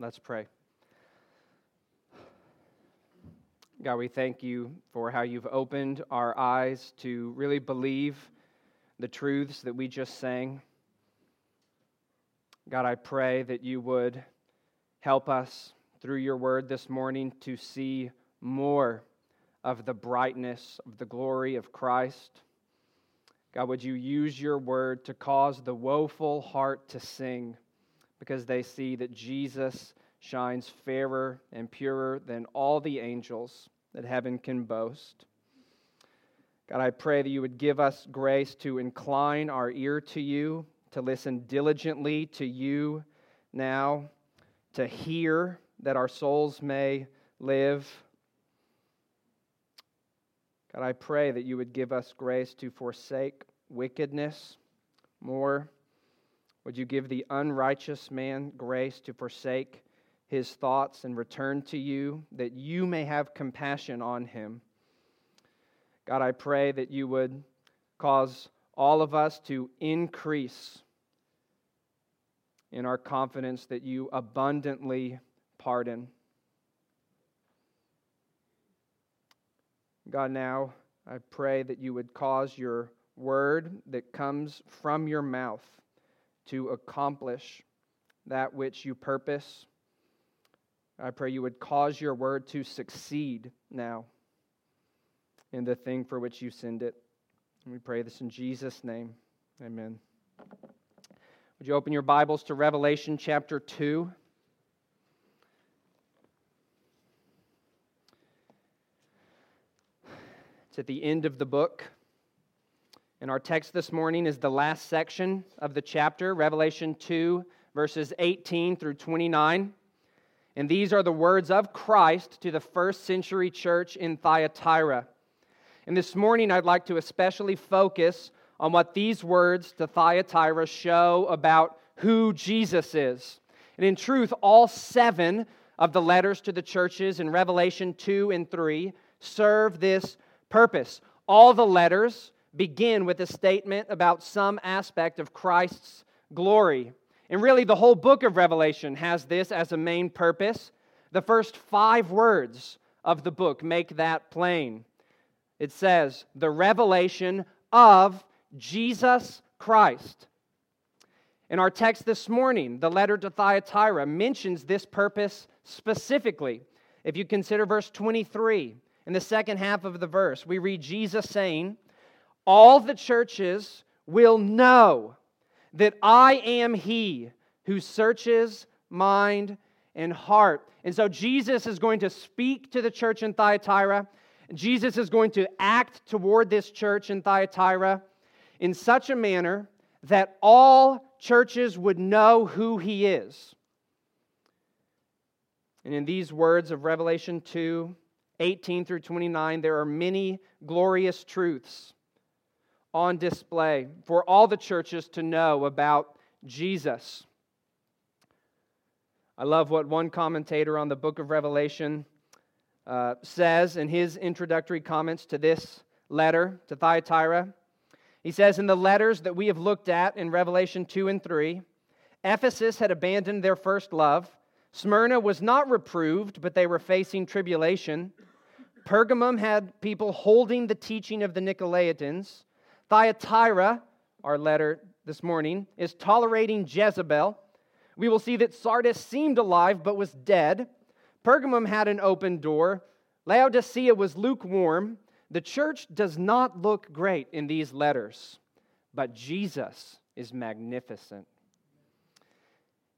Let's pray. God, we thank you for how you've opened our eyes to really believe the truths that we just sang. God, I pray that you would help us through your word this morning to see more of the brightness of the glory of Christ. God, would you use your word to cause the woeful heart to sing because they see that Jesus shines fairer and purer than all the angels that heaven can boast. God, I pray that you would give us grace to incline our ear to you, to listen diligently to you now, to hear that our souls may live. God, I pray that you would give us grace to forsake wickedness more. Would you give the unrighteous man grace to forsake his thoughts and return to you, that you may have compassion on him? God, I pray that you would cause all of us to increase in our confidence that you abundantly pardon. God, now I pray that you would cause your word that comes from your mouth to accomplish that which you purpose. I pray you would cause your word to succeed now in the thing for which you send it. And we pray this in Jesus' name. Amen. Would you open your Bibles to Revelation chapter 2? It's at the end of the book. And our text this morning is the last section of the chapter, Revelation 2, verses 18 through 29. And these are the words of Christ to the first century church in Thyatira. And this morning, I'd like to especially focus on what these words to Thyatira show about who Jesus is. And in truth, all seven of the letters to the churches in Revelation 2 and 3 serve this purpose. All the letters begin with a statement about some aspect of Christ's glory. And really, the whole book of Revelation has this as a main purpose. The first five words of the book make that plain. It says, the revelation of Jesus Christ. In our text this morning, the letter to Thyatira mentions this purpose specifically. If you consider verse 23, in the second half of the verse, we read Jesus saying, All the churches will know that I am He who searches mind and heart. And so Jesus is going to speak to the church in Thyatira. Jesus is going to act toward this church in Thyatira in such a manner that all churches would know who He is. And in these words of Revelation 2, 18 through 29, there are many glorious truths on display for all the churches to know about Jesus. I love what one commentator on the book of Revelation uh, says in his introductory comments to this letter to Thyatira. He says, In the letters that we have looked at in Revelation 2 and 3, Ephesus had abandoned their first love. Smyrna was not reproved, but they were facing tribulation. Pergamum had people holding the teaching of the Nicolaitans. Thyatira, our letter this morning, is tolerating Jezebel. We will see that Sardis seemed alive but was dead. Pergamum had an open door. Laodicea was lukewarm. The church does not look great in these letters, but Jesus is magnificent.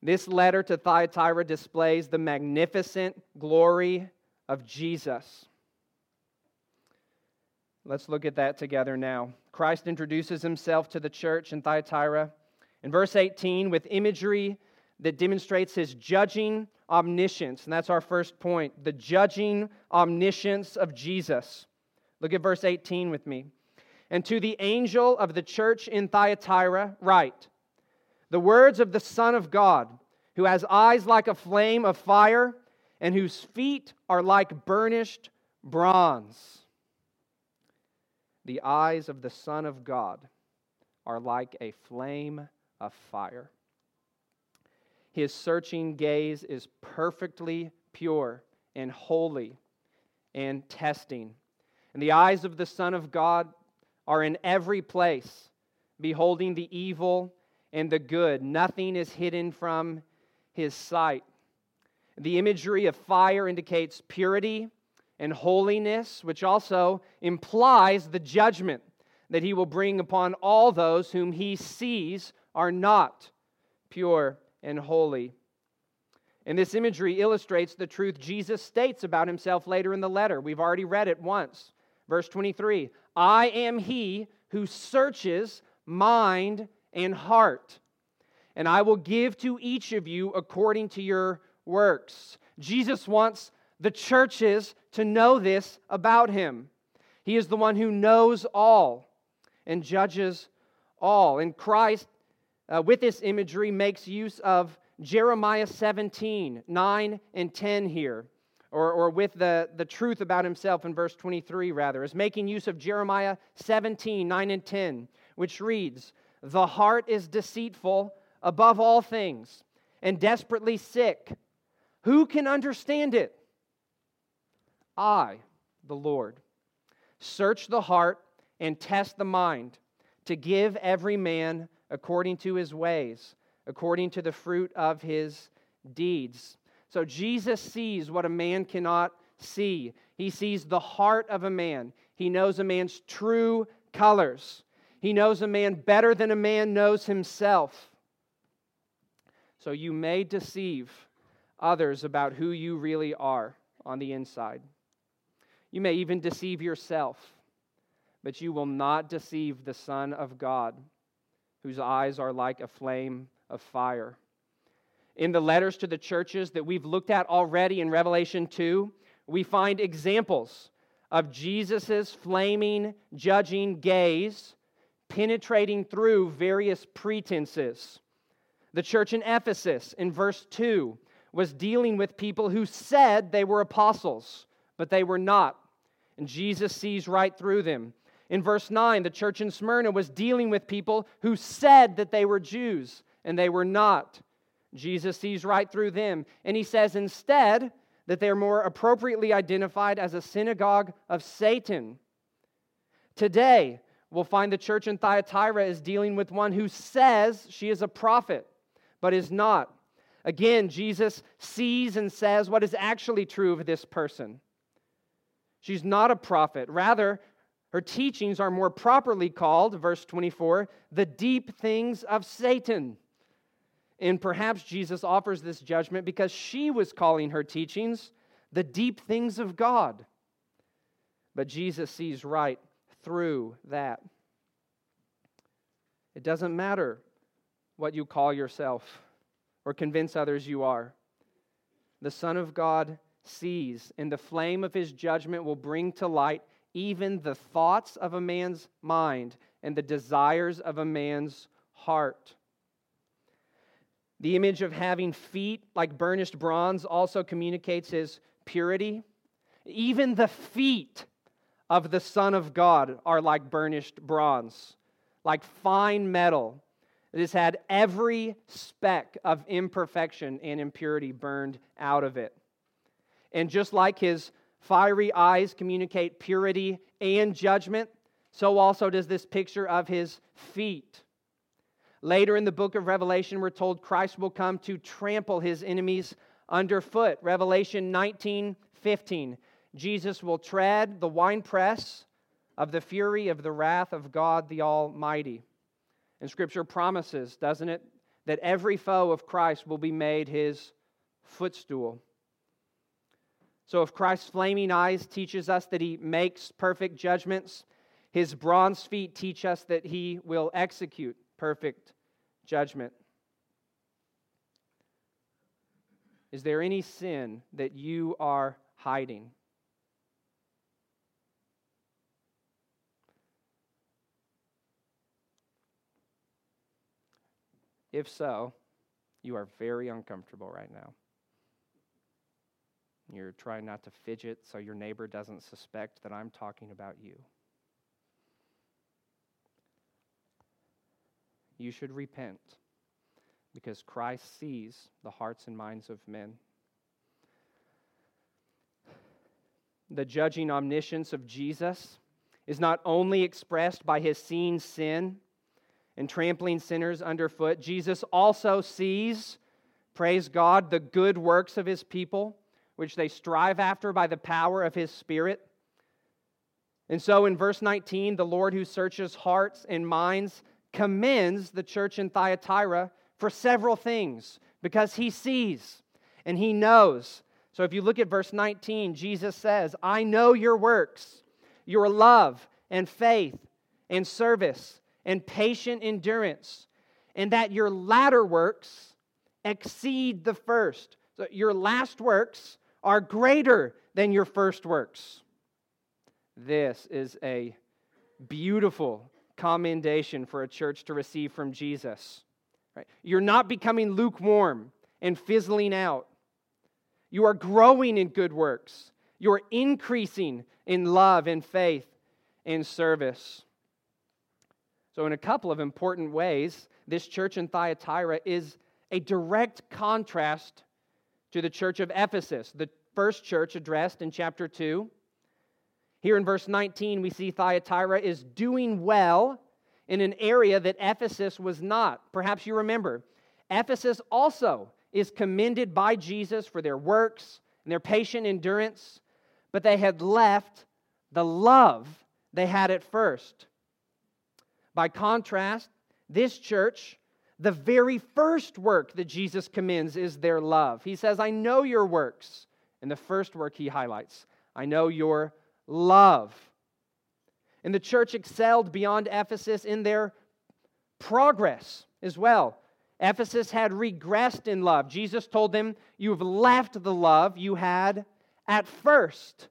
This letter to Thyatira displays the magnificent glory of Jesus. Let's look at that together now. Christ introduces himself to the church in Thyatira in verse 18 with imagery that demonstrates his judging omniscience. And that's our first point the judging omniscience of Jesus. Look at verse 18 with me. And to the angel of the church in Thyatira, write the words of the Son of God, who has eyes like a flame of fire and whose feet are like burnished bronze. The eyes of the Son of God are like a flame of fire. His searching gaze is perfectly pure and holy and testing. And the eyes of the Son of God are in every place, beholding the evil and the good. Nothing is hidden from his sight. The imagery of fire indicates purity and holiness, which also implies the judgment that he will bring upon all those whom he sees are not pure and holy. And this imagery illustrates the truth Jesus states about himself later in the letter. We've already read it once. Verse 23 I am he who searches mind and heart, and I will give to each of you according to your works. Jesus wants the churches to know this about him. He is the one who knows all and judges all. And Christ, uh, with this imagery, makes use of Jeremiah 17, 9 and 10 here, or, or with the, the truth about himself in verse 23, rather, is making use of Jeremiah 17, 9 and 10, which reads, The heart is deceitful above all things and desperately sick. Who can understand it? I, the Lord, search the heart and test the mind to give every man according to his ways according to the fruit of his deeds. So Jesus sees what a man cannot see. He sees the heart of a man. He knows a man's true colors. He knows a man better than a man knows himself. So you may deceive others about who you really are on the inside. You may even deceive yourself, but you will not deceive the Son of God, whose eyes are like a flame of fire. In the letters to the churches that we've looked at already in Revelation 2, we find examples of Jesus' flaming, judging gaze penetrating through various pretenses. The church in Ephesus, in verse 2, was dealing with people who said they were apostles, but they were not. And Jesus sees right through them. In verse 9, the church in Smyrna was dealing with people who said that they were Jews, and they were not. Jesus sees right through them, and he says instead that they're more appropriately identified as a synagogue of Satan. Today, we'll find the church in Thyatira is dealing with one who says she is a prophet, but is not. Again, Jesus sees and says what is actually true of this person. She's not a prophet. Rather, her teachings are more properly called, verse 24, the deep things of Satan. And perhaps Jesus offers this judgment because she was calling her teachings the deep things of God. But Jesus sees right through that. It doesn't matter what you call yourself or convince others you are. The Son of God sees, and the flame of his judgment will bring to light even the thoughts of a man's mind and the desires of a man's heart. The image of having feet like burnished bronze also communicates his purity. Even the feet of the Son of God are like burnished bronze, like fine metal that has had every speck of imperfection and impurity burned out of it. And just like his fiery eyes communicate purity and judgment, so also does this picture of his feet. Later in the book of Revelation, we're told Christ will come to trample his enemies underfoot. Revelation 19 15. Jesus will tread the winepress of the fury of the wrath of God the Almighty. And Scripture promises, doesn't it, that every foe of Christ will be made his footstool. So if Christ's flaming eyes teaches us that he makes perfect judgments, his bronze feet teach us that he will execute perfect judgment. Is there any sin that you are hiding? If so, you are very uncomfortable right now. You're trying not to fidget so your neighbor doesn't suspect that I'm talking about you. you should repent because Christ sees the hearts and minds of men. The judging omniscience of Jesus is not only expressed by his seeing sin and trampling sinners underfoot, Jesus also sees, praise God, the good works of his people, which they strive after by the power of his Spirit. And so in verse 19, the Lord who searches hearts and minds commends the church in Thyatira for several things because he sees and he knows. So if you look at verse 19, Jesus says, I know your works, your love and faith and service and patient endurance, and that your latter works exceed the first. So your last works are greater than your first works. This is a beautiful commendation for a church to receive from Jesus. Right? You're not becoming lukewarm and fizzling out. You are growing in good works. You are increasing in love and faith and service. So, in a couple of important ways, this church in Thyatira is a direct contrast to the church of Ephesus, the first church addressed in chapter 2. Here in verse 19, we see Thyatira is doing well in an area that Ephesus was not. Perhaps you remember. Ephesus also is commended by Jesus for their works and their patient endurance, but they had left the love they had at first. By contrast, this church, the very first work that Jesus commends is their love. He says, I know your works. And the first work he highlights, I know your love. And the church excelled beyond Ephesus in their progress as well. Ephesus had regressed in love. Jesus told them, You've left the love you had at first.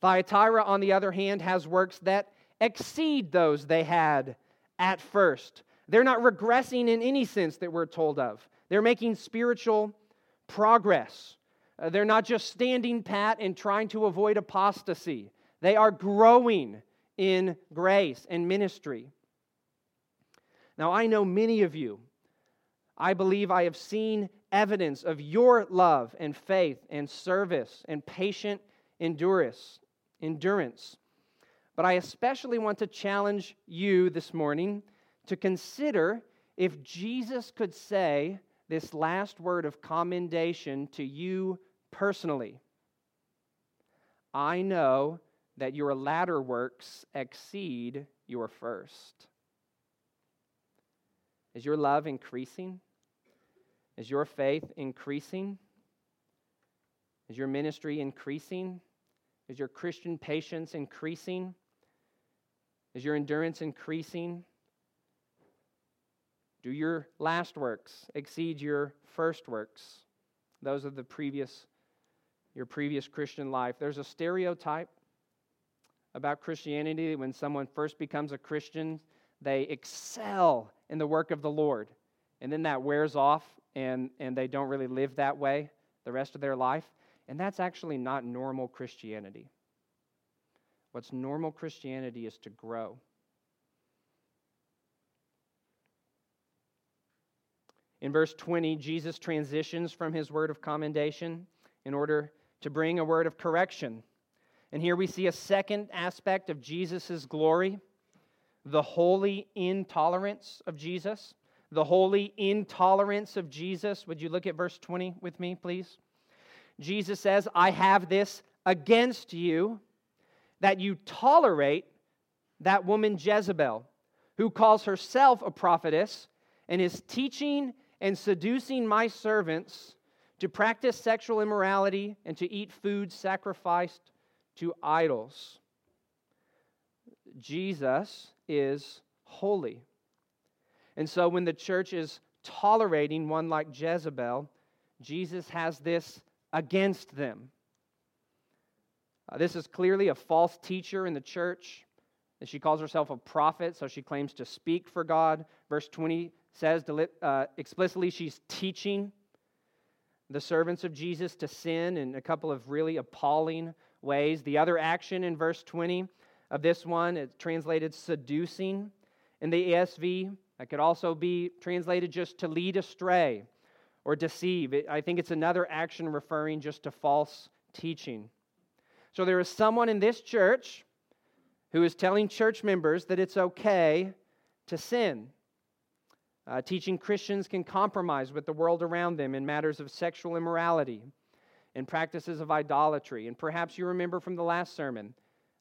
Thyatira, on the other hand, has works that exceed those they had at first. They're not regressing in any sense that we're told of, they're making spiritual progress. Uh, they're not just standing pat and trying to avoid apostasy, they are growing in grace and ministry. Now, I know many of you. I believe I have seen evidence of your love and faith and service and patient endurance. endurance. But I especially want to challenge you this morning to consider if Jesus could say this last word of commendation to you personally. I know that your latter works exceed your first. Is your love increasing? Is your faith increasing? Is your ministry increasing? Is your Christian patience increasing? Is your endurance increasing? Do your last works exceed your first works? Those of the previous your previous Christian life. There's a stereotype about Christianity when someone first becomes a Christian, they excel in the work of the Lord. And then that wears off and, and they don't really live that way the rest of their life. And that's actually not normal Christianity. What's normal Christianity is to grow. In verse 20, Jesus transitions from his word of commendation in order to bring a word of correction. And here we see a second aspect of Jesus' glory the holy intolerance of Jesus. The holy intolerance of Jesus. Would you look at verse 20 with me, please? Jesus says, I have this against you that you tolerate that woman Jezebel, who calls herself a prophetess and is teaching and seducing my servants to practice sexual immorality, and to eat food sacrificed to idols. Jesus is holy. And so when the church is tolerating one like Jezebel, Jesus has this against them. Uh, this is clearly a false teacher in the church. She calls herself a prophet, so she claims to speak for God. Verse 20 says uh, explicitly she's teaching the servants of Jesus to sin in a couple of really appalling ways. The other action in verse 20 of this one it's translated seducing. In the ESV, That could also be translated just to lead astray or deceive. I think it's another action referring just to false teaching. So there is someone in this church who is telling church members that it's okay to sin. Uh, teaching Christians can compromise with the world around them in matters of sexual immorality and practices of idolatry. And perhaps you remember from the last sermon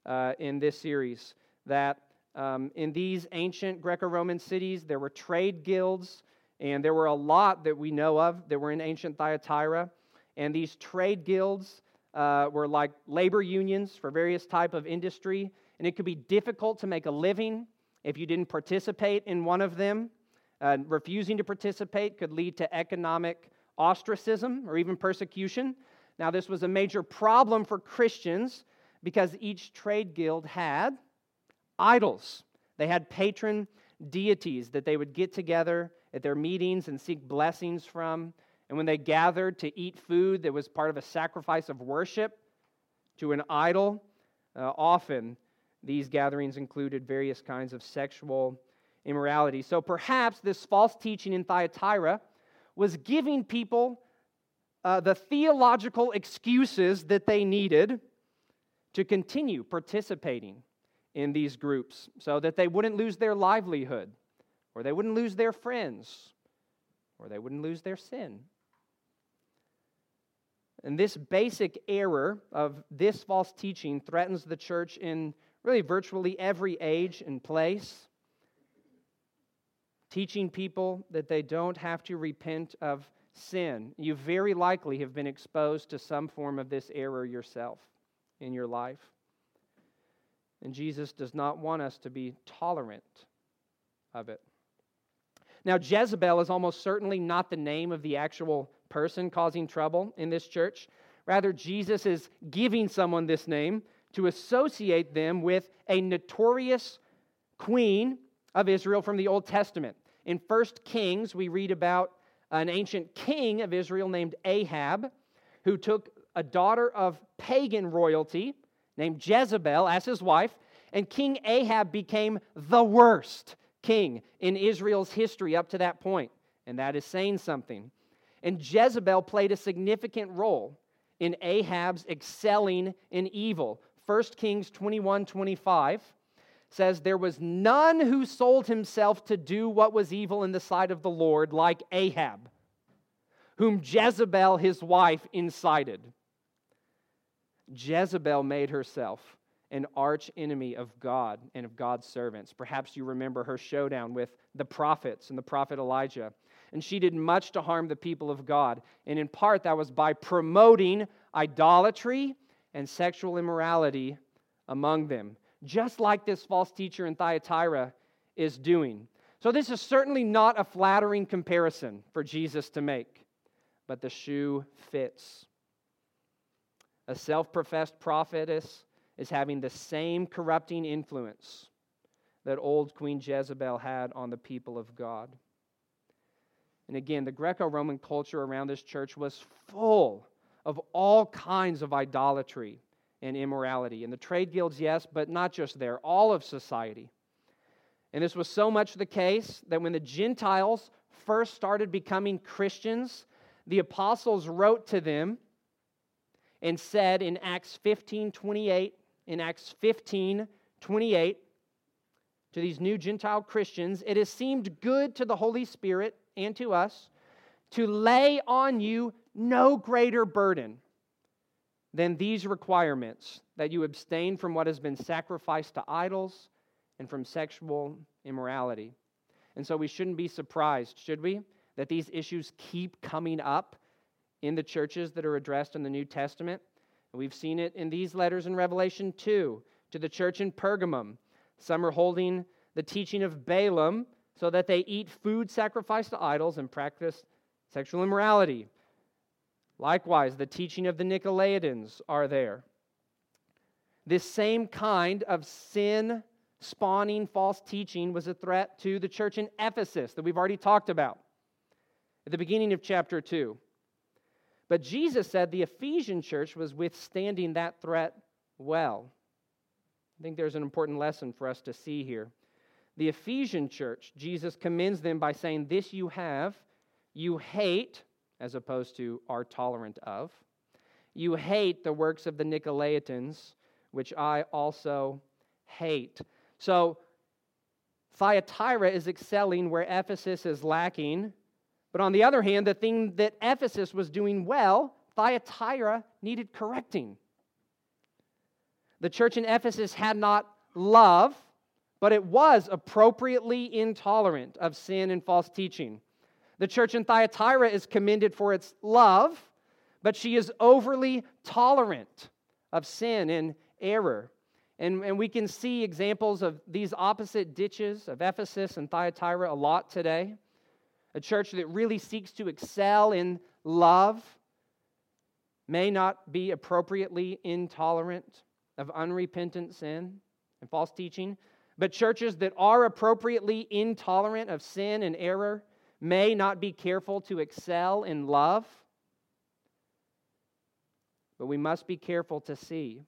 uh, in this series that um, in these ancient Greco Roman cities, there were trade guilds, and there were a lot that we know of that were in ancient Thyatira. And these trade guilds uh, were like labor unions for various type of industry, and it could be difficult to make a living if you didn't participate in one of them. Uh, refusing to participate could lead to economic ostracism or even persecution. Now, this was a major problem for Christians because each trade guild had idols. They had patron deities that they would get together at their meetings and seek blessings from. And when they gathered to eat food that was part of a sacrifice of worship to an idol, uh, often these gatherings included various kinds of sexual immorality. So perhaps this false teaching in Thyatira was giving people uh, the theological excuses that they needed to continue participating in these groups so that they wouldn't lose their livelihood, or they wouldn't lose their friends, or they wouldn't lose their sin. And this basic error of this false teaching threatens the church in really virtually every age and place teaching people that they don't have to repent of sin. You very likely have been exposed to some form of this error yourself in your life. And Jesus does not want us to be tolerant of it. Now, Jezebel is almost certainly not the name of the actual person causing trouble in this church. Rather, Jesus is giving someone this name to associate them with a notorious queen of Israel from the Old Testament. In 1 Kings, we read about an ancient king of Israel named Ahab who took a daughter of pagan royalty named Jezebel as his wife, and King Ahab became the worst king in Israel's history up to that point, and that is saying something. And Jezebel played a significant role in Ahab's excelling in evil. 1 Kings 21 25 says, There was none who sold himself to do what was evil in the sight of the Lord like Ahab, whom Jezebel his wife incited. Jezebel made herself an arch enemy of God and of God's servants. Perhaps you remember her showdown with the prophets and the prophet Elijah. And she did much to harm the people of God. And in part, that was by promoting idolatry and sexual immorality among them just like this false teacher in Thyatira is doing. So, this is certainly not a flattering comparison for Jesus to make, but the shoe fits. A self professed prophetess is having the same corrupting influence that old Queen Jezebel had on the people of God. And again, the Greco Roman culture around this church was full of all kinds of idolatry and immorality. In the trade guilds, yes, but not just there, all of society. And this was so much the case that when the Gentiles first started becoming Christians, the apostles wrote to them and said in Acts 15 28, in Acts 15 28, to these new Gentile Christians, it has seemed good to the Holy Spirit and to us to lay on you no greater burden than these requirements that you abstain from what has been sacrificed to idols and from sexual immorality. And so we shouldn't be surprised, should we, that these issues keep coming up in the churches that are addressed in the New Testament. We've seen it in these letters in Revelation 2 to the church in Pergamum. Some are holding the teaching of Balaam so that they eat food sacrificed to idols and practice sexual immorality. Likewise, the teaching of the Nicolaitans are there. This same kind of sin spawning false teaching was a threat to the church in Ephesus that we've already talked about at the beginning of chapter 2. But Jesus said the Ephesian church was withstanding that threat well. I think there's an important lesson for us to see here. the Ephesian church, Jesus commends them by saying, This you have, you hate, as opposed to are tolerant of. You hate the works of the Nicolaitans, which I also hate. So, Thyatira is excelling where Ephesus is lacking. But on the other hand, the thing that Ephesus was doing well, Thyatira needed correcting. The church in Ephesus had not love, but it was appropriately intolerant of sin and false teaching. The church in Thyatira is commended for its love, but she is overly tolerant of sin and error. And, and we can see examples of these opposite ditches of Ephesus and Thyatira a lot today. A church that really seeks to excel in love may not be appropriately intolerant of unrepentant sin and false teaching, but churches that are appropriately intolerant of sin and error may not be careful to excel in love. But we must be careful to see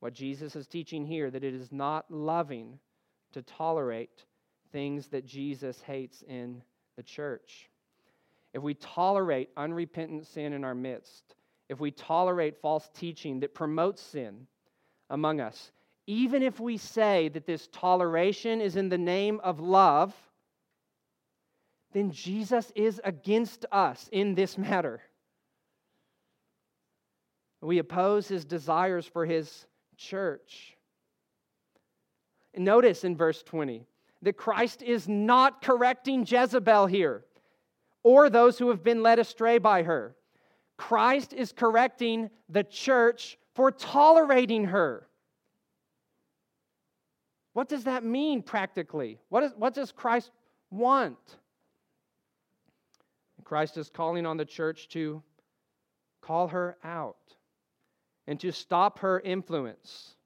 what Jesus is teaching here that it is not loving to tolerate things that Jesus hates in the church. If we tolerate unrepentant sin in our midst, if we tolerate false teaching that promotes sin among us, even if we say that this toleration is in the name of love, then Jesus is against us in this matter. We oppose his desires for his church. Notice in verse 20 that Christ is not correcting Jezebel here or those who have been led astray by her. Christ is correcting the church for tolerating her. What does that mean practically? What, is, what does Christ want? Christ is calling on the church to call her out and to stop her influence.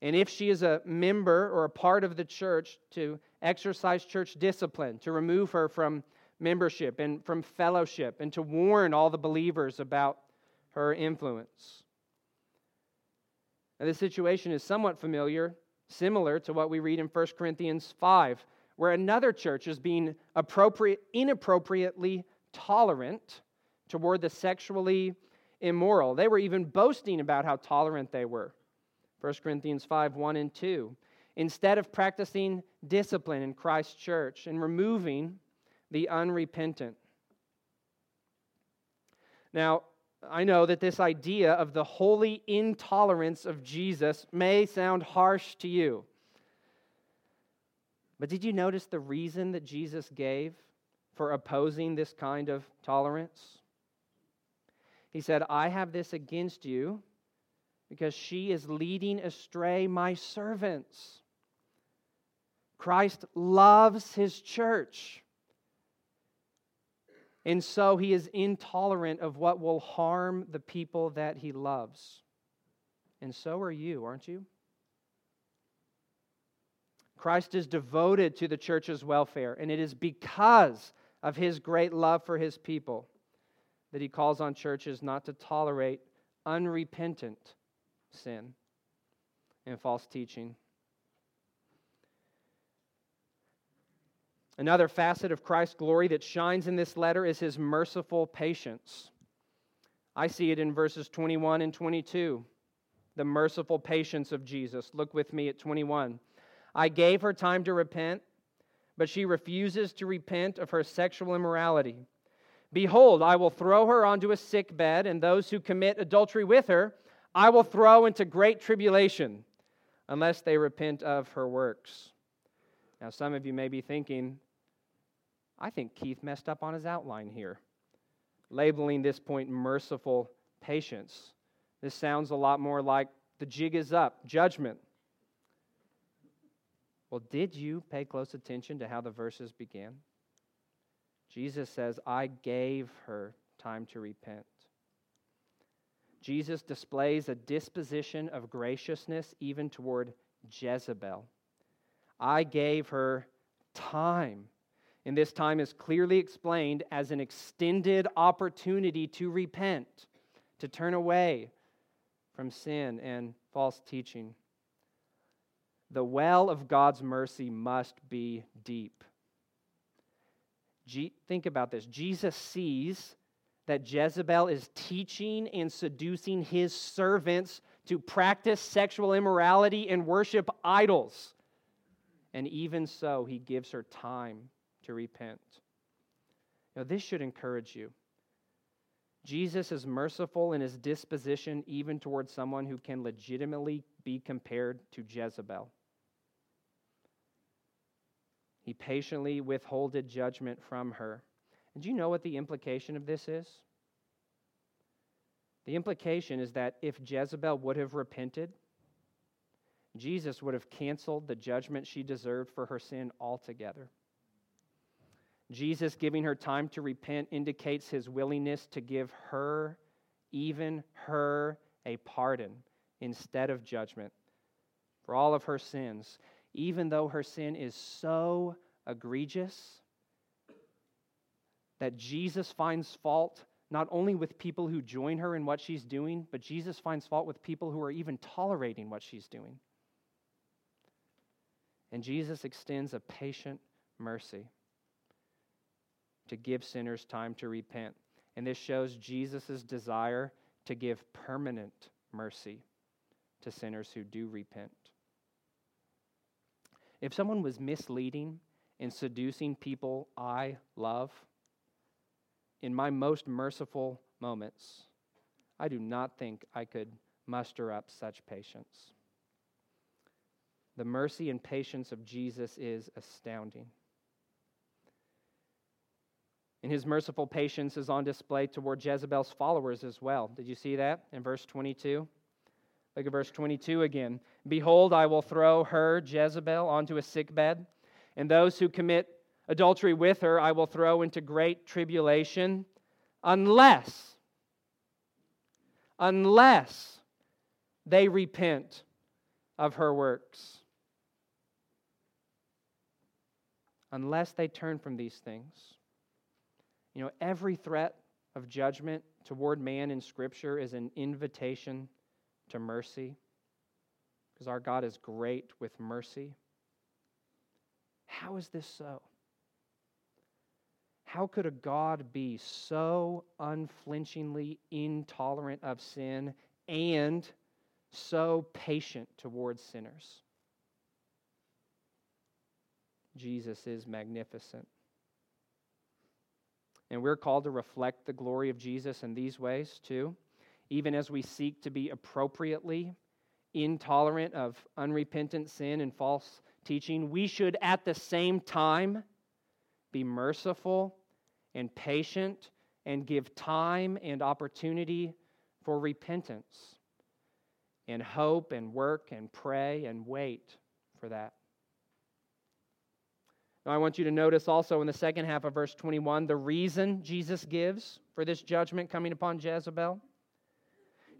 And if she is a member or a part of the church, to exercise church discipline, to remove her from membership and from fellowship, and to warn all the believers about her influence. Now, this situation is somewhat familiar, similar to what we read in 1 Corinthians 5, where another church is being appropriate, inappropriately tolerant toward the sexually immoral. They were even boasting about how tolerant they were. 1 Corinthians 5 1 and 2. Instead of practicing discipline in Christ's church and removing the unrepentant. Now, I know that this idea of the holy intolerance of Jesus may sound harsh to you. But did you notice the reason that Jesus gave for opposing this kind of tolerance? He said, I have this against you because she is leading astray my servants. Christ loves his church. And so he is intolerant of what will harm the people that he loves. And so are you, aren't you? Christ is devoted to the church's welfare, and it is because of his great love for his people that he calls on churches not to tolerate unrepentant sin and false teaching. Another facet of Christ's glory that shines in this letter is his merciful patience. I see it in verses 21 and 22. The merciful patience of Jesus. Look with me at 21. I gave her time to repent, but she refuses to repent of her sexual immorality. Behold, I will throw her onto a sick bed, and those who commit adultery with her I will throw into great tribulation unless they repent of her works. Now, some of you may be thinking, I think Keith messed up on his outline here, labeling this point merciful patience. This sounds a lot more like the jig is up, judgment. Well, did you pay close attention to how the verses began? Jesus says, I gave her time to repent. Jesus displays a disposition of graciousness even toward Jezebel. I gave her time. And this time is clearly explained as an extended opportunity to repent, to turn away from sin and false teaching. The well of God's mercy must be deep. G- think about this. Jesus sees that Jezebel is teaching and seducing his servants to practice sexual immorality and worship idols. And even so, he gives her time to repent. Now, this should encourage you. Jesus is merciful in his disposition even towards someone who can legitimately be compared to Jezebel. He patiently withholded judgment from her. And do you know what the implication of this is? The implication is that if Jezebel would have repented, Jesus would have canceled the judgment she deserved for her sin altogether. Jesus giving her time to repent indicates his willingness to give her, even her, a pardon instead of judgment for all of her sins, even though her sin is so egregious that Jesus finds fault not only with people who join her in what she's doing, but Jesus finds fault with people who are even tolerating what she's doing. And Jesus extends a patient mercy to give sinners time to repent. And this shows Jesus' desire to give permanent mercy to sinners who do repent. If someone was misleading and seducing people I love, in my most merciful moments, I do not think I could muster up such patience. The mercy and patience of Jesus is astounding. And his merciful patience is on display toward Jezebel's followers as well. Did you see that in verse 22? Look at verse 22 again. Behold, I will throw her, Jezebel, onto a sick bed, and those who commit adultery with her I will throw into great tribulation, unless, unless they repent of her works. Unless they turn from these things. You know, every threat of judgment toward man in Scripture is an invitation to mercy because our God is great with mercy. How is this so? How could a God be so unflinchingly intolerant of sin and so patient towards sinners? Jesus is magnificent. And we're called to reflect the glory of Jesus in these ways too even as we seek to be appropriately intolerant of unrepentant sin and false teaching, we should at the same time be merciful and patient and give time and opportunity for repentance and hope and work and pray and wait for that. Now, I want you to notice also in the second half of verse 21 the reason Jesus gives for this judgment coming upon Jezebel.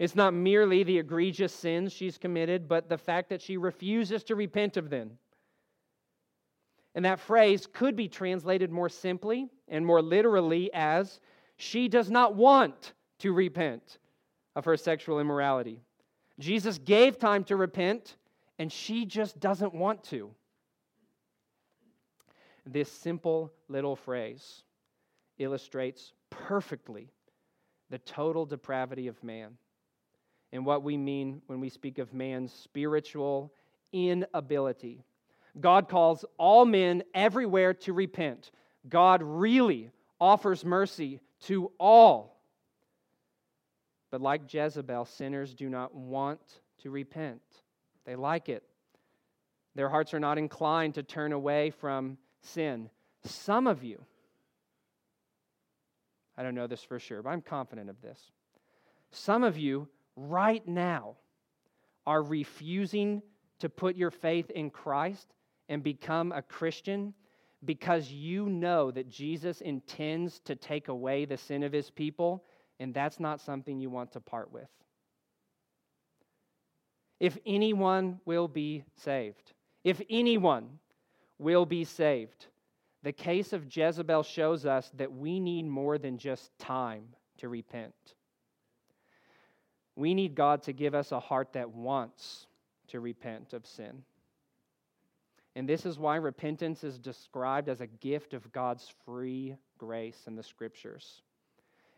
It's not merely the egregious sins she's committed, but the fact that she refuses to repent of them. And that phrase could be translated more simply and more literally as she does not want to repent of her sexual immorality. Jesus gave time to repent, and she just doesn't want to. This simple little phrase illustrates perfectly the total depravity of man and what we mean when we speak of man's spiritual inability. God calls all men everywhere to repent. God really offers mercy to all. But like Jezebel, sinners do not want to repent. They like it. Their hearts are not inclined to turn away from sin. Some of you, I don't know this for sure, but I'm confident of this. Some of you right now are refusing to put your faith in Christ and become a Christian because you know that Jesus intends to take away the sin of his people, and that's not something you want to part with. If anyone will be saved, if anyone will be saved, the case of Jezebel shows us that we need more than just time to repent. We need God to give us a heart that wants to repent of sin. And this is why repentance is described as a gift of God's free grace in the scriptures.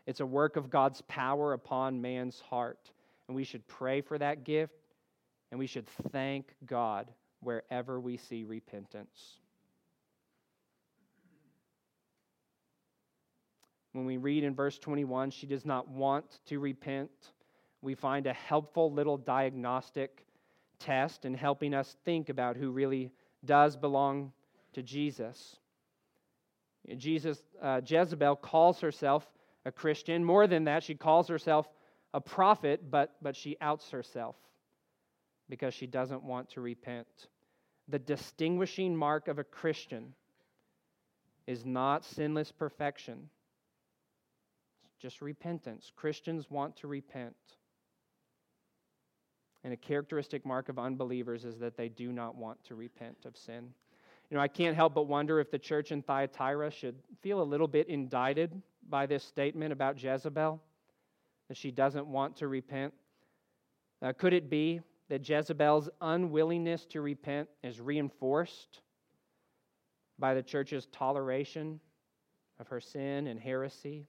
It's a work of God's power upon man's heart. And we should pray for that gift, and we should thank God wherever we see repentance. When we read in verse 21, she does not want to repent, we find a helpful little diagnostic test in helping us think about who really does belong to Jesus. Jesus, uh, Jezebel calls herself a Christian. More than that, she calls herself a prophet, but, but she outs herself because she doesn't want to repent. The distinguishing mark of a Christian is not sinless perfection, it's just repentance. Christians want to repent. And a characteristic mark of unbelievers is that they do not want to repent of sin. You know, I can't help but wonder if the church in Thyatira should feel a little bit indicted by this statement about Jezebel, that she doesn't want to repent. Uh, could it be that Jezebel's unwillingness to repent is reinforced by the church's toleration of her sin and heresy?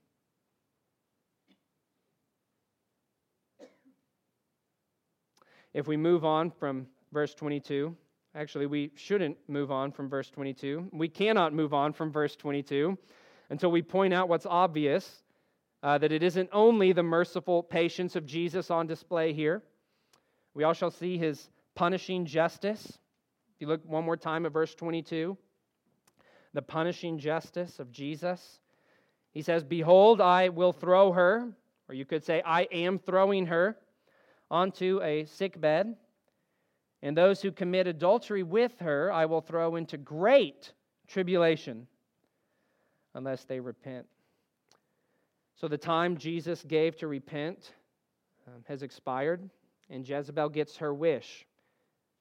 If we move on from verse 22, Actually, we shouldn't move on from verse 22. We cannot move on from verse 22 until we point out what's obvious uh, that it isn't only the merciful patience of Jesus on display here. We also shall see his punishing justice. If you look one more time at verse 22, the punishing justice of Jesus. He says, Behold, I will throw her, or you could say, I am throwing her onto a sick bed and those who commit adultery with her I will throw into great tribulation unless they repent. So the time Jesus gave to repent um, has expired, and Jezebel gets her wish.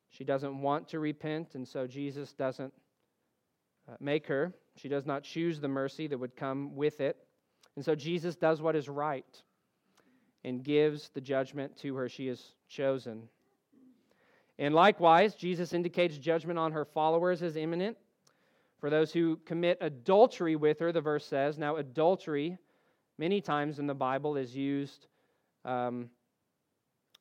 She doesn't want to repent, and so Jesus doesn't uh, make her. She does not choose the mercy that would come with it. And so Jesus does what is right and gives the judgment to her she has chosen. And likewise, Jesus indicates judgment on her followers as imminent. For those who commit adultery with her, the verse says. Now, adultery, many times in the Bible, is used um,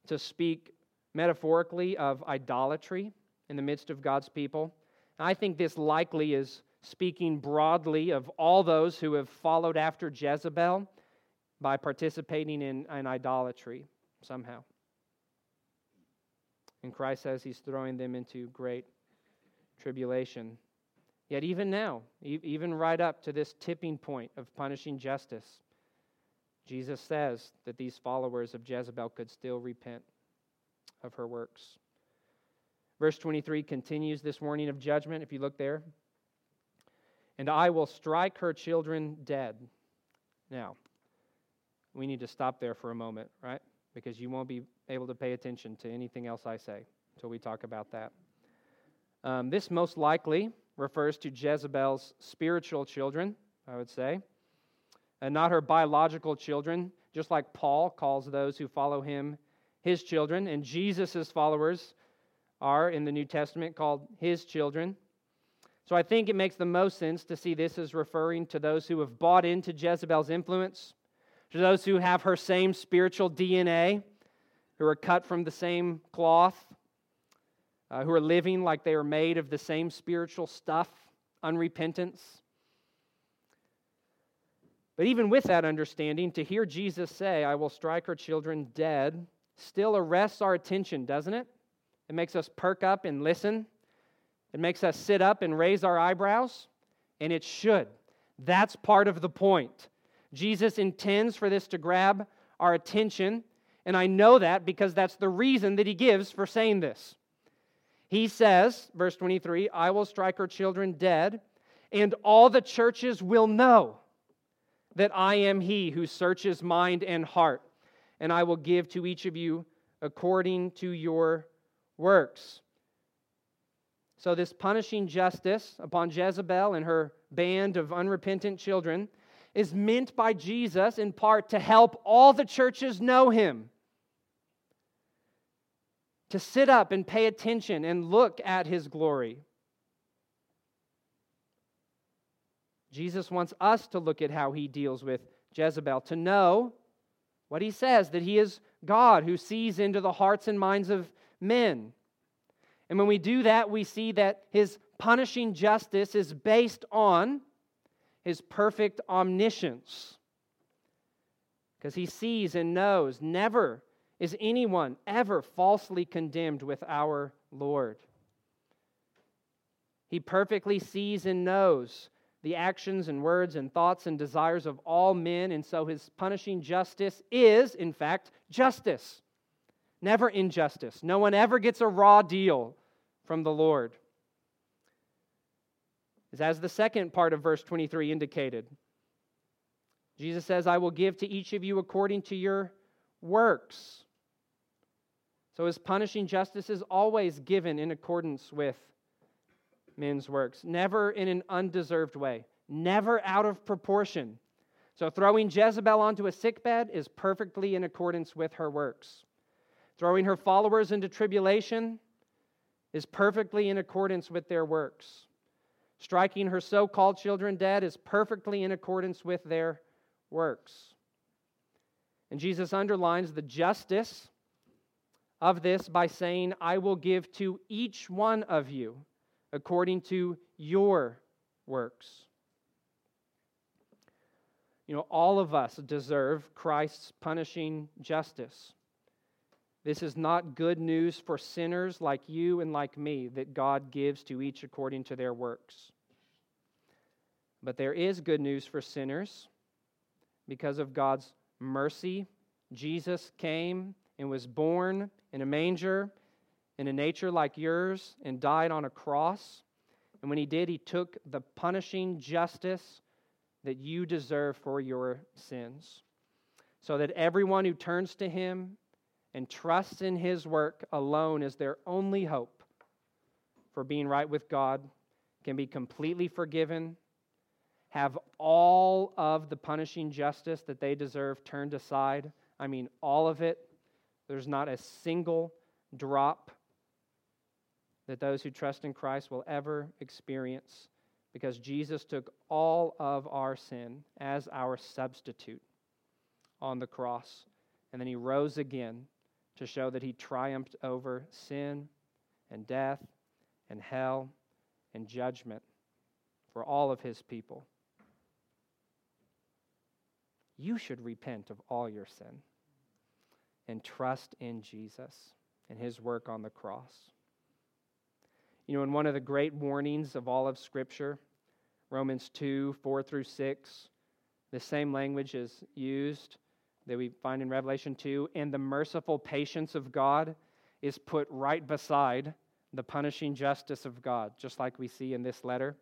to speak metaphorically of idolatry in the midst of God's people. And I think this likely is speaking broadly of all those who have followed after Jezebel by participating in, in idolatry somehow. And Christ says he's throwing them into great tribulation. Yet, even now, even right up to this tipping point of punishing justice, Jesus says that these followers of Jezebel could still repent of her works. Verse 23 continues this warning of judgment, if you look there. And I will strike her children dead. Now, we need to stop there for a moment, right? Because you won't be able to pay attention to anything else I say until we talk about that. Um, this most likely refers to Jezebel's spiritual children, I would say, and not her biological children, just like Paul calls those who follow him his children, and Jesus' followers are in the New Testament called his children. So I think it makes the most sense to see this as referring to those who have bought into Jezebel's influence, to those who have her same spiritual DNA, who are cut from the same cloth, uh, who are living like they are made of the same spiritual stuff, unrepentance. But even with that understanding, to hear Jesus say, I will strike her children dead, still arrests our attention, doesn't it? It makes us perk up and listen. It makes us sit up and raise our eyebrows, and it should. That's part of the point. Jesus intends for this to grab our attention and I know that because that's the reason that he gives for saying this. He says, verse 23, I will strike her children dead, and all the churches will know that I am he who searches mind and heart, and I will give to each of you according to your works. So, this punishing justice upon Jezebel and her band of unrepentant children is meant by Jesus in part to help all the churches know him. To sit up and pay attention and look at his glory. Jesus wants us to look at how he deals with Jezebel, to know what he says that he is God who sees into the hearts and minds of men. And when we do that, we see that his punishing justice is based on his perfect omniscience. Because he sees and knows. Never is anyone ever falsely condemned with our Lord. He perfectly sees and knows the actions and words and thoughts and desires of all men, and so his punishing justice is, in fact, justice, never injustice. No one ever gets a raw deal from the Lord. As the second part of verse 23 indicated, Jesus says, I will give to each of you according to your works. So his punishing justice is always given in accordance with men's works, never in an undeserved way, never out of proportion. So throwing Jezebel onto a sickbed is perfectly in accordance with her works. Throwing her followers into tribulation is perfectly in accordance with their works. Striking her so called children dead is perfectly in accordance with their works. And Jesus underlines the justice of this by saying, I will give to each one of you according to your works. You know, all of us deserve Christ's punishing justice. This is not good news for sinners like you and like me that God gives to each according to their works. But there is good news for sinners because of God's mercy. Jesus came and was born in a manger in a nature like yours and died on a cross. And when he did, he took the punishing justice that you deserve for your sins. So that everyone who turns to him and trust in his work alone as their only hope for being right with God can be completely forgiven, have all of the punishing justice that they deserve turned aside. I mean, all of it. There's not a single drop that those who trust in Christ will ever experience because Jesus took all of our sin as our substitute on the cross. And then he rose again to show that he triumphed over sin and death and hell and judgment for all of his people. You should repent of all your sin and trust in Jesus and his work on the cross. You know, in one of the great warnings of all of Scripture, Romans 2 4 through 6, the same language is used that we find in Revelation 2, and the merciful patience of God is put right beside the punishing justice of God, just like we see in this letter.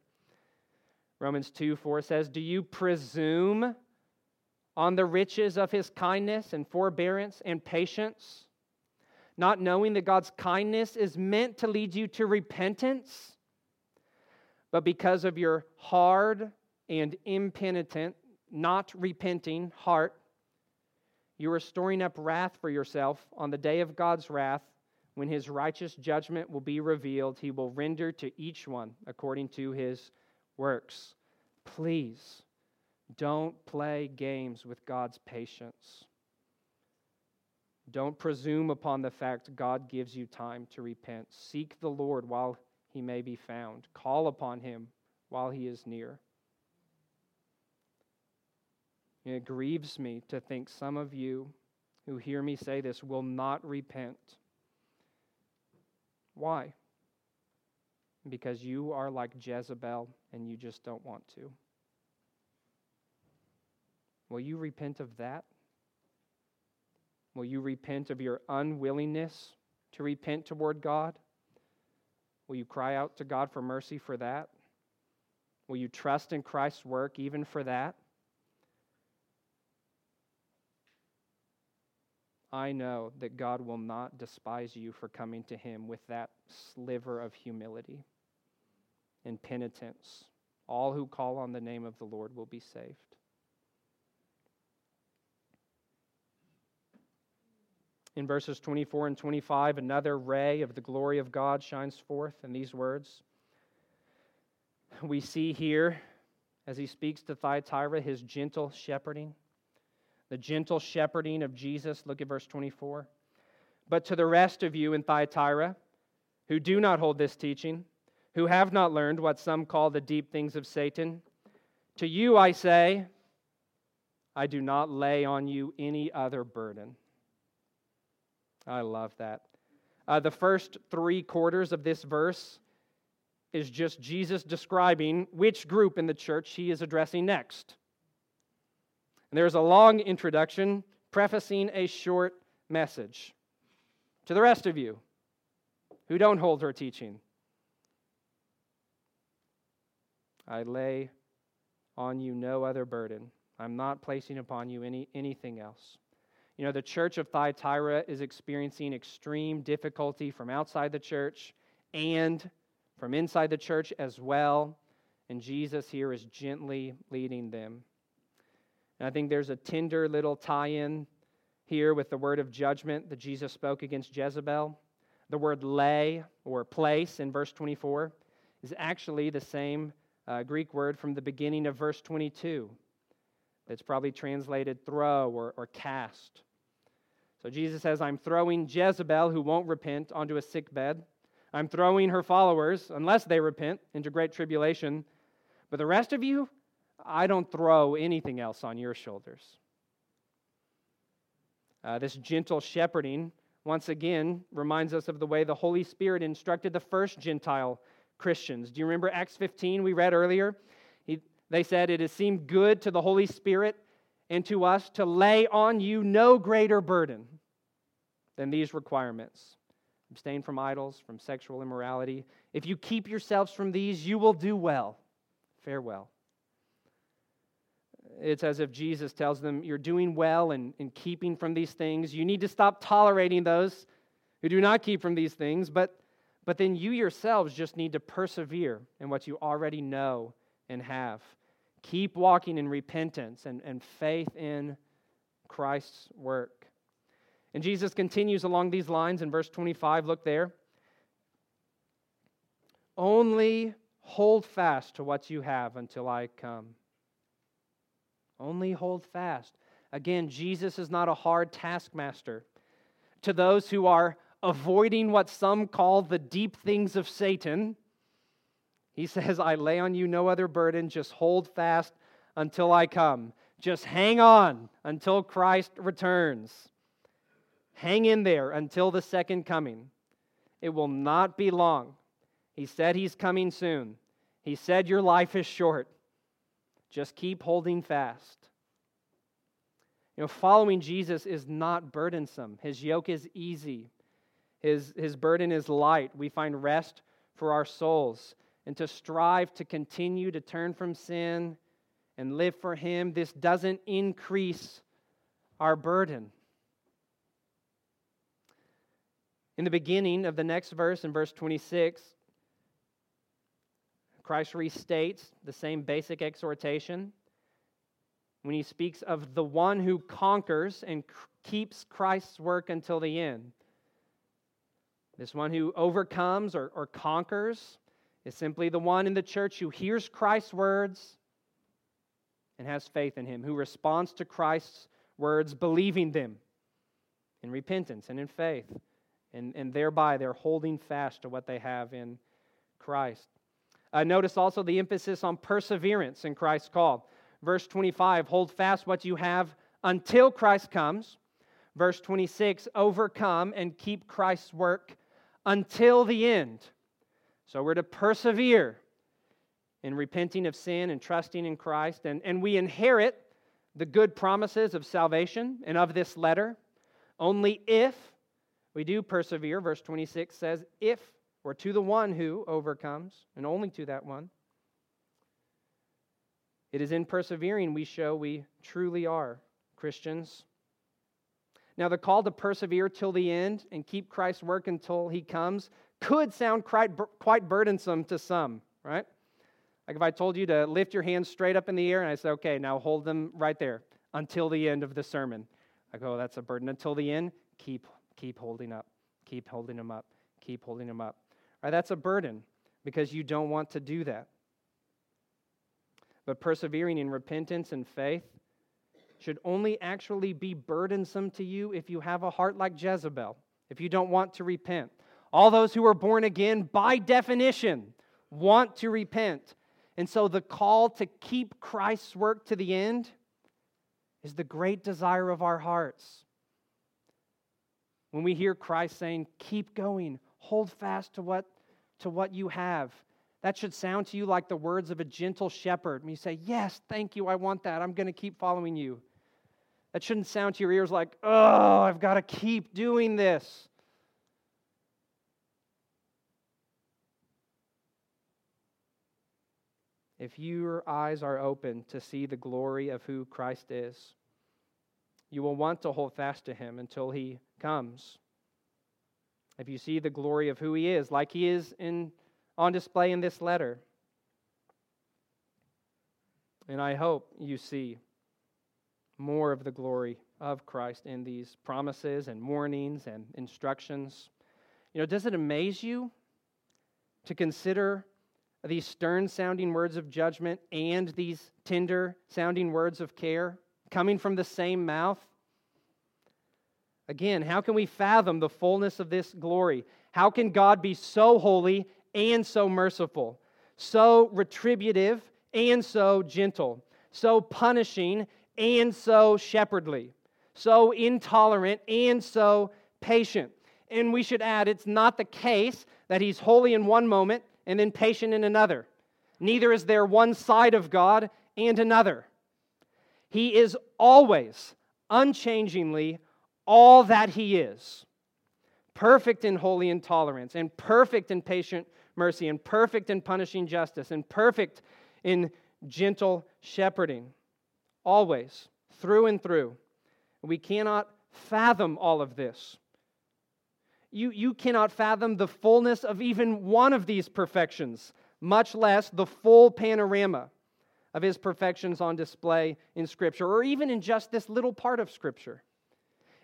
Romans 2 4 says, Do you presume on the riches of his kindness and forbearance and patience? not knowing that God's kindness is meant to lead you to repentance, but because of your hard and impenitent, not repenting heart, you are storing up wrath for yourself on the day of God's wrath. When his righteous judgment will be revealed, he will render to each one according to his works. Please don't play games with God's patience. Don't presume upon the fact God gives you time to repent. Seek the Lord while he may be found, call upon him while he is near. It grieves me to think some of you who hear me say this will not repent. Why? Because you are like Jezebel and you just don't want to. Will you repent of that? Will you repent of your unwillingness to repent toward God? Will you cry out to God for mercy for that? Will you trust in Christ's work even for that? I know that God will not despise you for coming to Him with that sliver of humility and penitence. All who call on the name of the Lord will be saved. In verses 24 and 25, another ray of the glory of God shines forth in these words. We see here as he speaks to Thyatira, his gentle shepherding. The gentle shepherding of Jesus. Look at verse 24. But to the rest of you in Thyatira, who do not hold this teaching, who have not learned what some call the deep things of Satan, to you I say, I do not lay on you any other burden. I love that. Uh, the first three quarters of this verse is just Jesus describing which group in the church he is addressing next. And there's a long introduction prefacing a short message. To the rest of you who don't hold her teaching, I lay on you no other burden. I'm not placing upon you any, anything else. You know, the church of Thyatira is experiencing extreme difficulty from outside the church and from inside the church as well. And Jesus here is gently leading them. And I think there's a tender little tie in here with the word of judgment that Jesus spoke against Jezebel. The word lay or place in verse 24 is actually the same uh, Greek word from the beginning of verse 22. That's probably translated throw or, or cast. So Jesus says, I'm throwing Jezebel, who won't repent, onto a sick bed. I'm throwing her followers, unless they repent, into great tribulation. But the rest of you, I don't throw anything else on your shoulders. Uh, this gentle shepherding, once again, reminds us of the way the Holy Spirit instructed the first Gentile Christians. Do you remember Acts 15 we read earlier? He, they said, It has seemed good to the Holy Spirit and to us to lay on you no greater burden than these requirements abstain from idols, from sexual immorality. If you keep yourselves from these, you will do well. Farewell. It's as if Jesus tells them, You're doing well in, in keeping from these things. You need to stop tolerating those who do not keep from these things, but, but then you yourselves just need to persevere in what you already know and have. Keep walking in repentance and, and faith in Christ's work. And Jesus continues along these lines in verse 25. Look there. Only hold fast to what you have until I come. Only hold fast. Again, Jesus is not a hard taskmaster. To those who are avoiding what some call the deep things of Satan, he says, I lay on you no other burden, just hold fast until I come. Just hang on until Christ returns. Hang in there until the second coming. It will not be long. He said he's coming soon. He said your life is short. Just keep holding fast. You know, following Jesus is not burdensome. His yoke is easy. His, his burden is light. We find rest for our souls. And to strive to continue to turn from sin and live for Him, this doesn't increase our burden. In the beginning of the next verse, in verse 26, Christ restates the same basic exhortation when he speaks of the one who conquers and keeps Christ's work until the end. This one who overcomes or, or conquers is simply the one in the church who hears Christ's words and has faith in him, who responds to Christ's words, believing them in repentance and in faith. And, and thereby they're holding fast to what they have in Christ. Uh, notice also the emphasis on perseverance in Christ's call. Verse 25, hold fast what you have until Christ comes. Verse 26, overcome and keep Christ's work until the end. So we're to persevere in repenting of sin and trusting in Christ. And, and we inherit the good promises of salvation and of this letter only if we do persevere. Verse 26 says, if or to the one who overcomes, and only to that one. It is in persevering we show we truly are Christians. Now, the call to persevere till the end and keep Christ's work until he comes could sound quite, burdensome to some, right? Like if I told you to lift your hands straight up in the air and I said, okay, now hold them right there until the end of the sermon. I go, oh, that's a burden. Until the end, keep, keep holding up, keep holding them up, keep holding them up. Right, that's a burden because you don't want to do that. but persevering in repentance and faith should only actually be burdensome to you if you have a heart like Jezebel, if you don't want to repent. All those who are born again, by definition, want to repent. And so the call to keep Christ's work to the end is the great desire of our hearts. When we hear Christ saying, keep going, hold fast to what, to what you have, that should sound to you like the words of a gentle shepherd. And you say, Yes, thank you, I want that. I'm going to keep following you. That shouldn't sound to your ears like, Oh, I've got to keep doing this. If your eyes are open to see the glory of who Christ is, you will want to hold fast to him until he comes. If you see the glory of who he is, like he is in, on display in this letter, and I hope you see more of the glory of Christ in these promises and warnings and instructions. You know, does it amaze you to consider these stern sounding words of judgment and these tender sounding words of care coming from the same mouth? Again, how can we fathom the fullness of this glory? How can God be so holy and so merciful, so retributive and so gentle, so punishing and so shepherdly, so intolerant and so patient? And we should add, it's not the case that he's holy in one moment and then patient in another. Neither is there one side of God and another. He is always, unchangingly, all that He is perfect in holy intolerance, and perfect in patient mercy, and perfect in punishing justice, and perfect in gentle shepherding. Always, through and through. We cannot fathom all of this you, you cannot fathom the fullness of even one of these perfections, much less the full panorama of his perfections on display in Scripture, or even in just this little part of Scripture.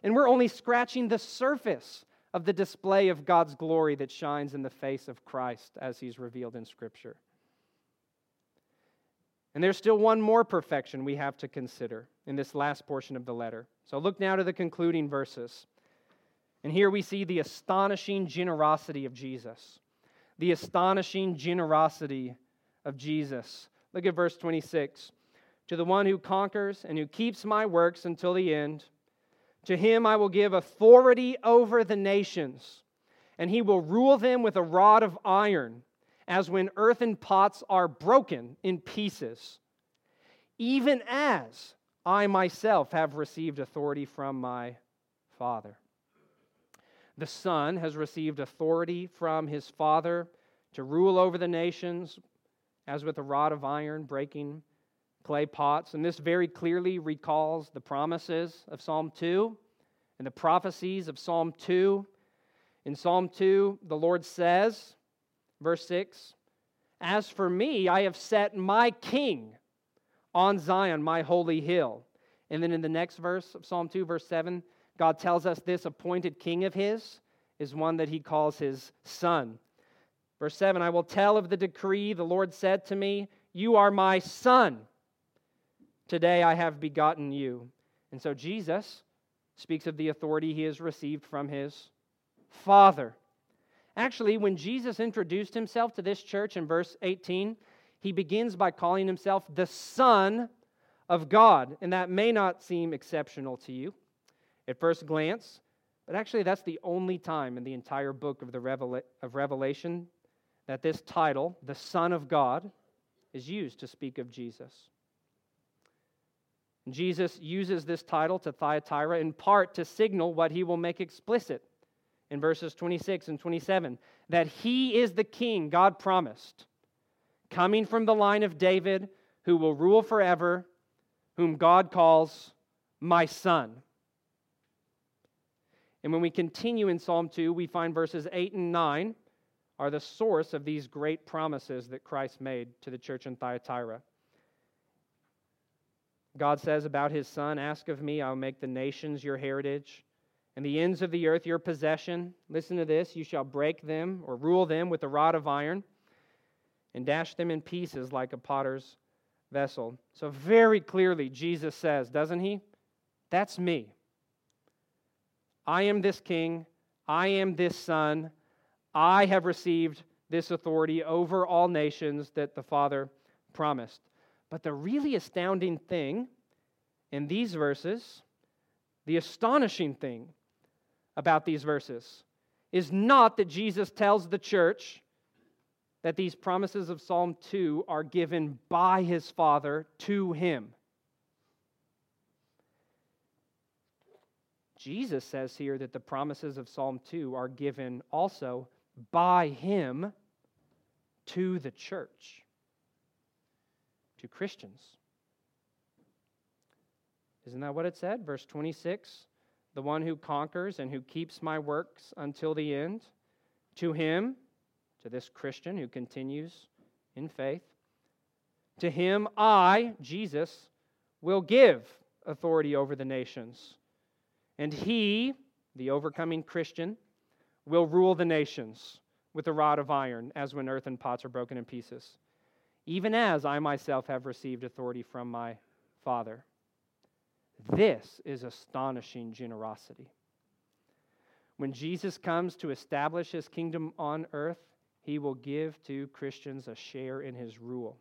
And we're only scratching the surface of the display of God's glory that shines in the face of Christ as he's revealed in Scripture. And there's still one more perfection we have to consider in this last portion of the letter. So look now to the concluding verses. And here we see the astonishing generosity of Jesus. The astonishing generosity of Jesus. Look at verse 26. To the one who conquers and who keeps my works until the end, to him I will give authority over the nations, and he will rule them with a rod of iron, as when earthen pots are broken in pieces, even as I myself have received authority from my Father. The Son has received authority from his Father to rule over the nations, as with a rod of iron breaking clay pots. And this very clearly recalls the promises of Psalm 2 and the prophecies of Psalm 2. In Psalm 2, the Lord says, verse 6, As for me, I have set my king on Zion, my holy hill. And then in the next verse of Psalm 2, verse 7, God tells us this appointed king of his is one that he calls his son. Verse 7 I will tell of the decree the Lord said to me, You are my son. Today I have begotten you. And so Jesus speaks of the authority he has received from his Father. Actually, when Jesus introduced himself to this church in verse 18, he begins by calling himself the Son of God. And that may not seem exceptional to you at first glance, but actually, that's the only time in the entire book of, the of Revelation that this title, the Son of God, is used to speak of Jesus. Jesus uses this title to Thyatira in part to signal what he will make explicit in verses 26 and 27 that he is the king God promised, coming from the line of David, who will rule forever, whom God calls my son. And when we continue in Psalm 2, we find verses 8 and 9 are the source of these great promises that Christ made to the church in Thyatira. God says about his son, Ask of me, I'll make the nations your heritage, and the ends of the earth your possession. Listen to this you shall break them or rule them with a rod of iron, and dash them in pieces like a potter's vessel. So, very clearly, Jesus says, doesn't he? That's me. I am this king. I am this son. I have received this authority over all nations that the Father promised. But the really astounding thing in these verses, the astonishing thing about these verses, is not that Jesus tells the church that these promises of Psalm 2 are given by his Father to him. Jesus says here that the promises of Psalm 2 are given also by him to the church, to Christians. Isn't that what it said? Verse 26 The one who conquers and who keeps my works until the end, to him, to this Christian who continues in faith, to him I, Jesus, will give authority over the nations. And he, the overcoming Christian, will rule the nations with a rod of iron, as when earthen pots are broken in pieces, even as I myself have received authority from my Father. This is astonishing generosity. When Jesus comes to establish his kingdom on earth, he will give to Christians a share in his rule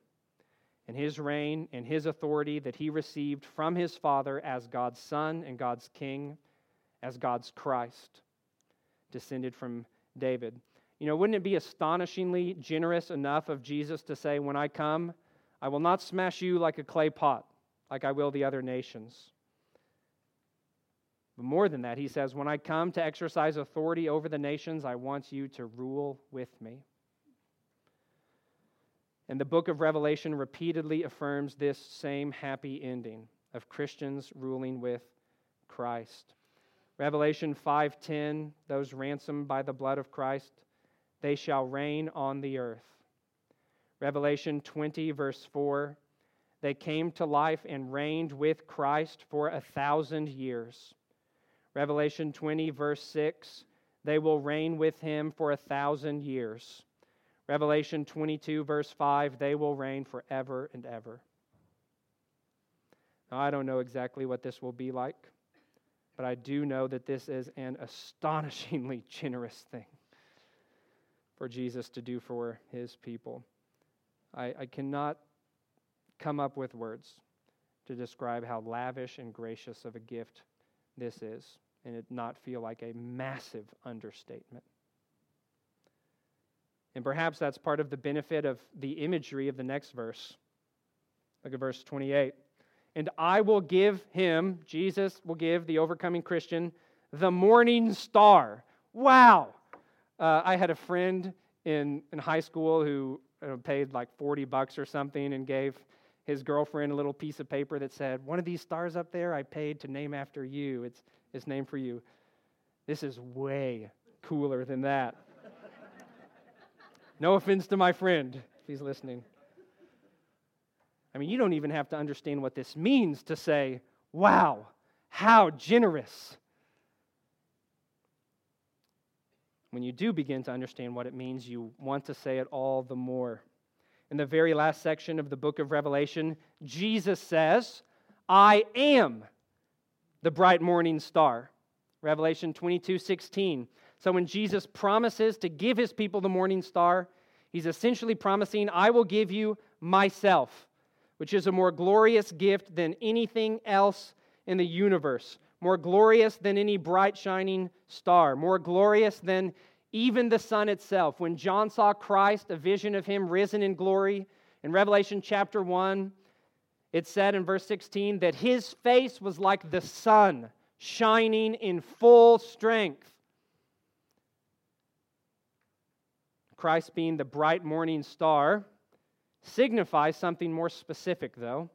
in his reign in his authority that he received from his Father as God's Son and God's King, as God's Christ, descended from David. You know, wouldn't it be astonishingly generous enough of Jesus to say, When I come, I will not smash you like a clay pot, like I will the other nations? But more than that, he says, When I come to exercise authority over the nations, I want you to rule with me. And the book of Revelation repeatedly affirms this same happy ending of Christians ruling with Christ. Revelation 5:10, those ransomed by the blood of Christ they shall reign on the earth. Revelation 20, verse 4 they came to life and reigned with Christ for a thousand years. Revelation 20, verse 6 they will reign with him for a thousand years. Revelation 22, verse 5 they will reign forever and ever. Now, I don't know exactly what this will be like, but I do know that this is an astonishingly generous thing for Jesus to do for his people. I, I cannot come up with words to describe how lavish and gracious of a gift this is, and it not feel like a massive understatement. And perhaps that's part of the benefit of the imagery of the next verse. Look at verse 28. And I will give him, Jesus will give the overcoming Christian, the morning star. Wow. Uh, I had a friend in, in high school who uh, paid like 40 bucks or something and gave his girlfriend a little piece of paper that said, One of these stars up there I paid to name after you. It's, it's named for you. This is way cooler than that. no offense to my friend if he's listening. I mean, you don't even have to understand what this means to say, Wow, how generous. When you do begin to understand what it means, you want to say it all the more. In the very last section of the book of Revelation, Jesus says, I am the bright morning star. Revelation 22 16. So when Jesus promises to give his people the morning star, he's essentially promising, I will give you myself, which is a more glorious gift than anything else in the universe more glorious than any bright shining star, more glorious than even the sun itself. When John saw Christ, a vision of him risen in glory, in Revelation chapter 1, it said in verse 16 that his face was like the sun shining in full strength. Christ being the bright morning star signifies something more specific, though.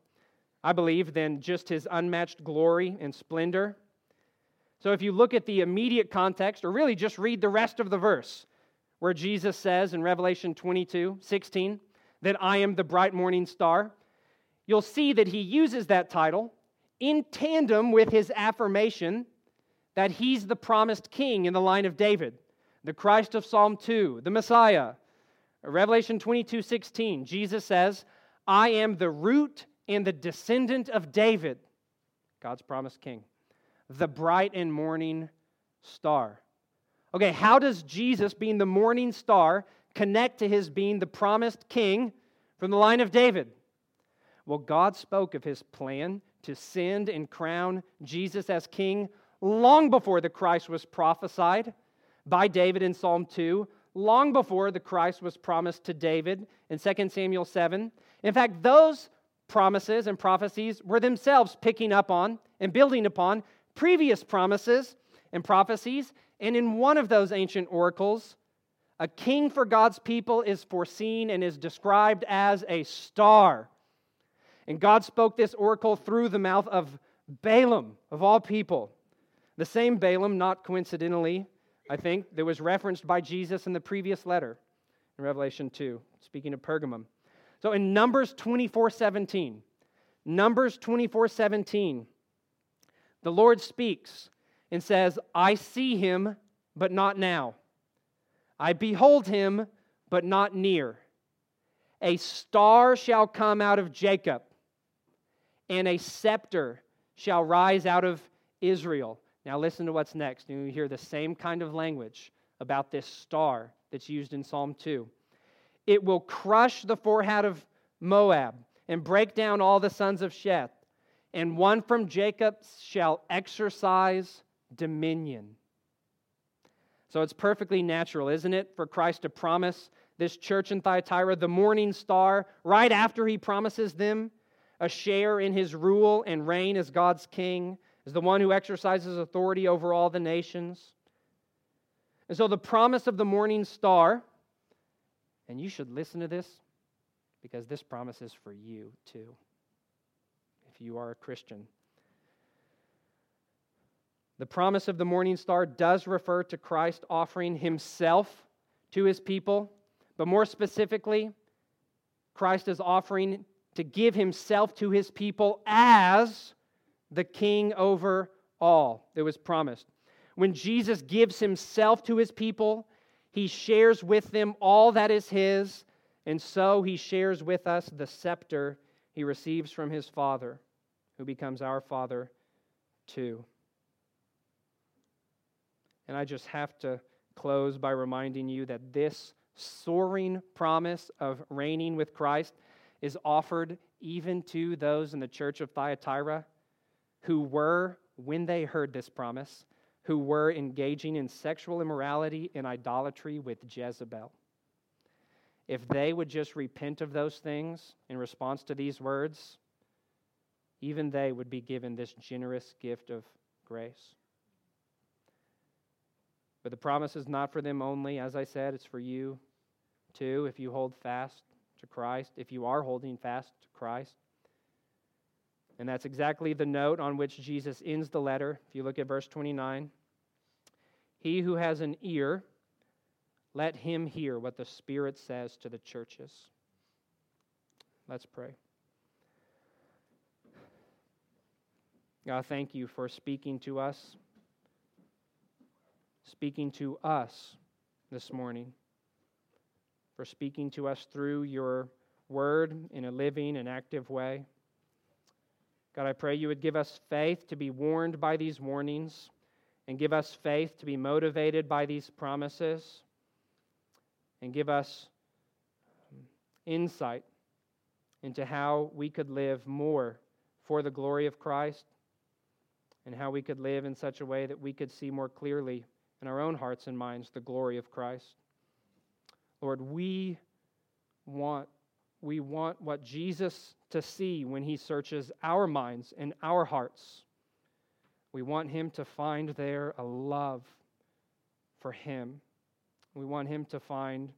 I believe, than just his unmatched glory and splendor. So if you look at the immediate context, or really just read the rest of the verse, where Jesus says in Revelation 22 16 that I am the bright morning star, you'll see that he uses that title in tandem with his affirmation that he's the promised king in the line of David, the Christ of Psalm 2, the Messiah. Revelation 22 16, Jesus says, I am the root and the descendant of David, God's promised king, the bright and morning star. Okay, how does Jesus, being the morning star, connect to his being the promised king from the line of David? Well, God spoke of his plan to send and crown Jesus as king long before the Christ was prophesied by David in Psalm 2, long before the Christ was promised to David in 2 Samuel 7. In fact, those promises and prophecies were themselves picking up on and building upon previous promises and prophecies. And in one of those ancient oracles, a king for God's people is foreseen and is described as a star. And God spoke this oracle through the mouth of Balaam, of all people. The same Balaam, not coincidentally, I think, that was referenced by Jesus in the previous letter in Revelation 2, speaking of Pergamum. So in Numbers 24 17, Numbers 24 17, the Lord speaks and says, I see him, but not now. I behold him, but not near. A star shall come out of Jacob, and a scepter shall rise out of Israel. Now, listen to what's next. You hear the same kind of language about this star that's used in Psalm 2. It will crush the forehead of Moab and break down all the sons of Sheth, and one from Jacob shall exercise dominion. So it's perfectly natural, isn't it, for Christ to promise this church in Thyatira the morning star right after he promises them a share in his rule and reign as God's king as the one who exercises authority over all the nations. And so, the promise of the morning star, and you should listen to this because this promise is for you too, if you are a Christian. The promise of the morning star does refer to Christ offering himself to his people, but more specifically, Christ is offering to give himself to his people as the king over all that was promised. When Jesus gives himself to his people, he shares with them all that is his, and so he shares with us the scepter he receives from his Father, who becomes our Father too. And I just have to close by reminding you that this soaring promise of reigning with Christ is offered even to those in the church of Thyatira who were, when they heard this promise, who were engaging in sexual immorality and idolatry with Jezebel. If they would just repent of those things in response to these words, even they would be given this generous gift of grace. But the promise is not for them only. As I said, it's for you too, if you hold fast to Christ, if you are holding fast to Christ. And that's exactly the note on which Jesus ends the letter. If you look at verse 29, he who has an ear, let him hear what the Spirit says to the churches. Let's pray. God, thank you for speaking to us, speaking to us this morning, for speaking to us through your word in a living and active way. God, I pray you would give us faith to be warned by these warnings and give us faith to be motivated by these promises and give us um, insight into how we could live more for the glory of Christ and how we could live in such a way that we could see more clearly in our own hearts and minds the glory of Christ. Lord, we want we want what Jesus to see when he searches our minds and our hearts. We want him to find there a love for him. We want him to find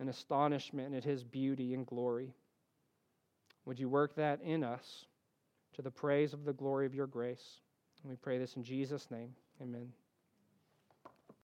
an astonishment at his beauty and glory. Would you work that in us to the praise of the glory of your grace? And we pray this in Jesus' name. Amen.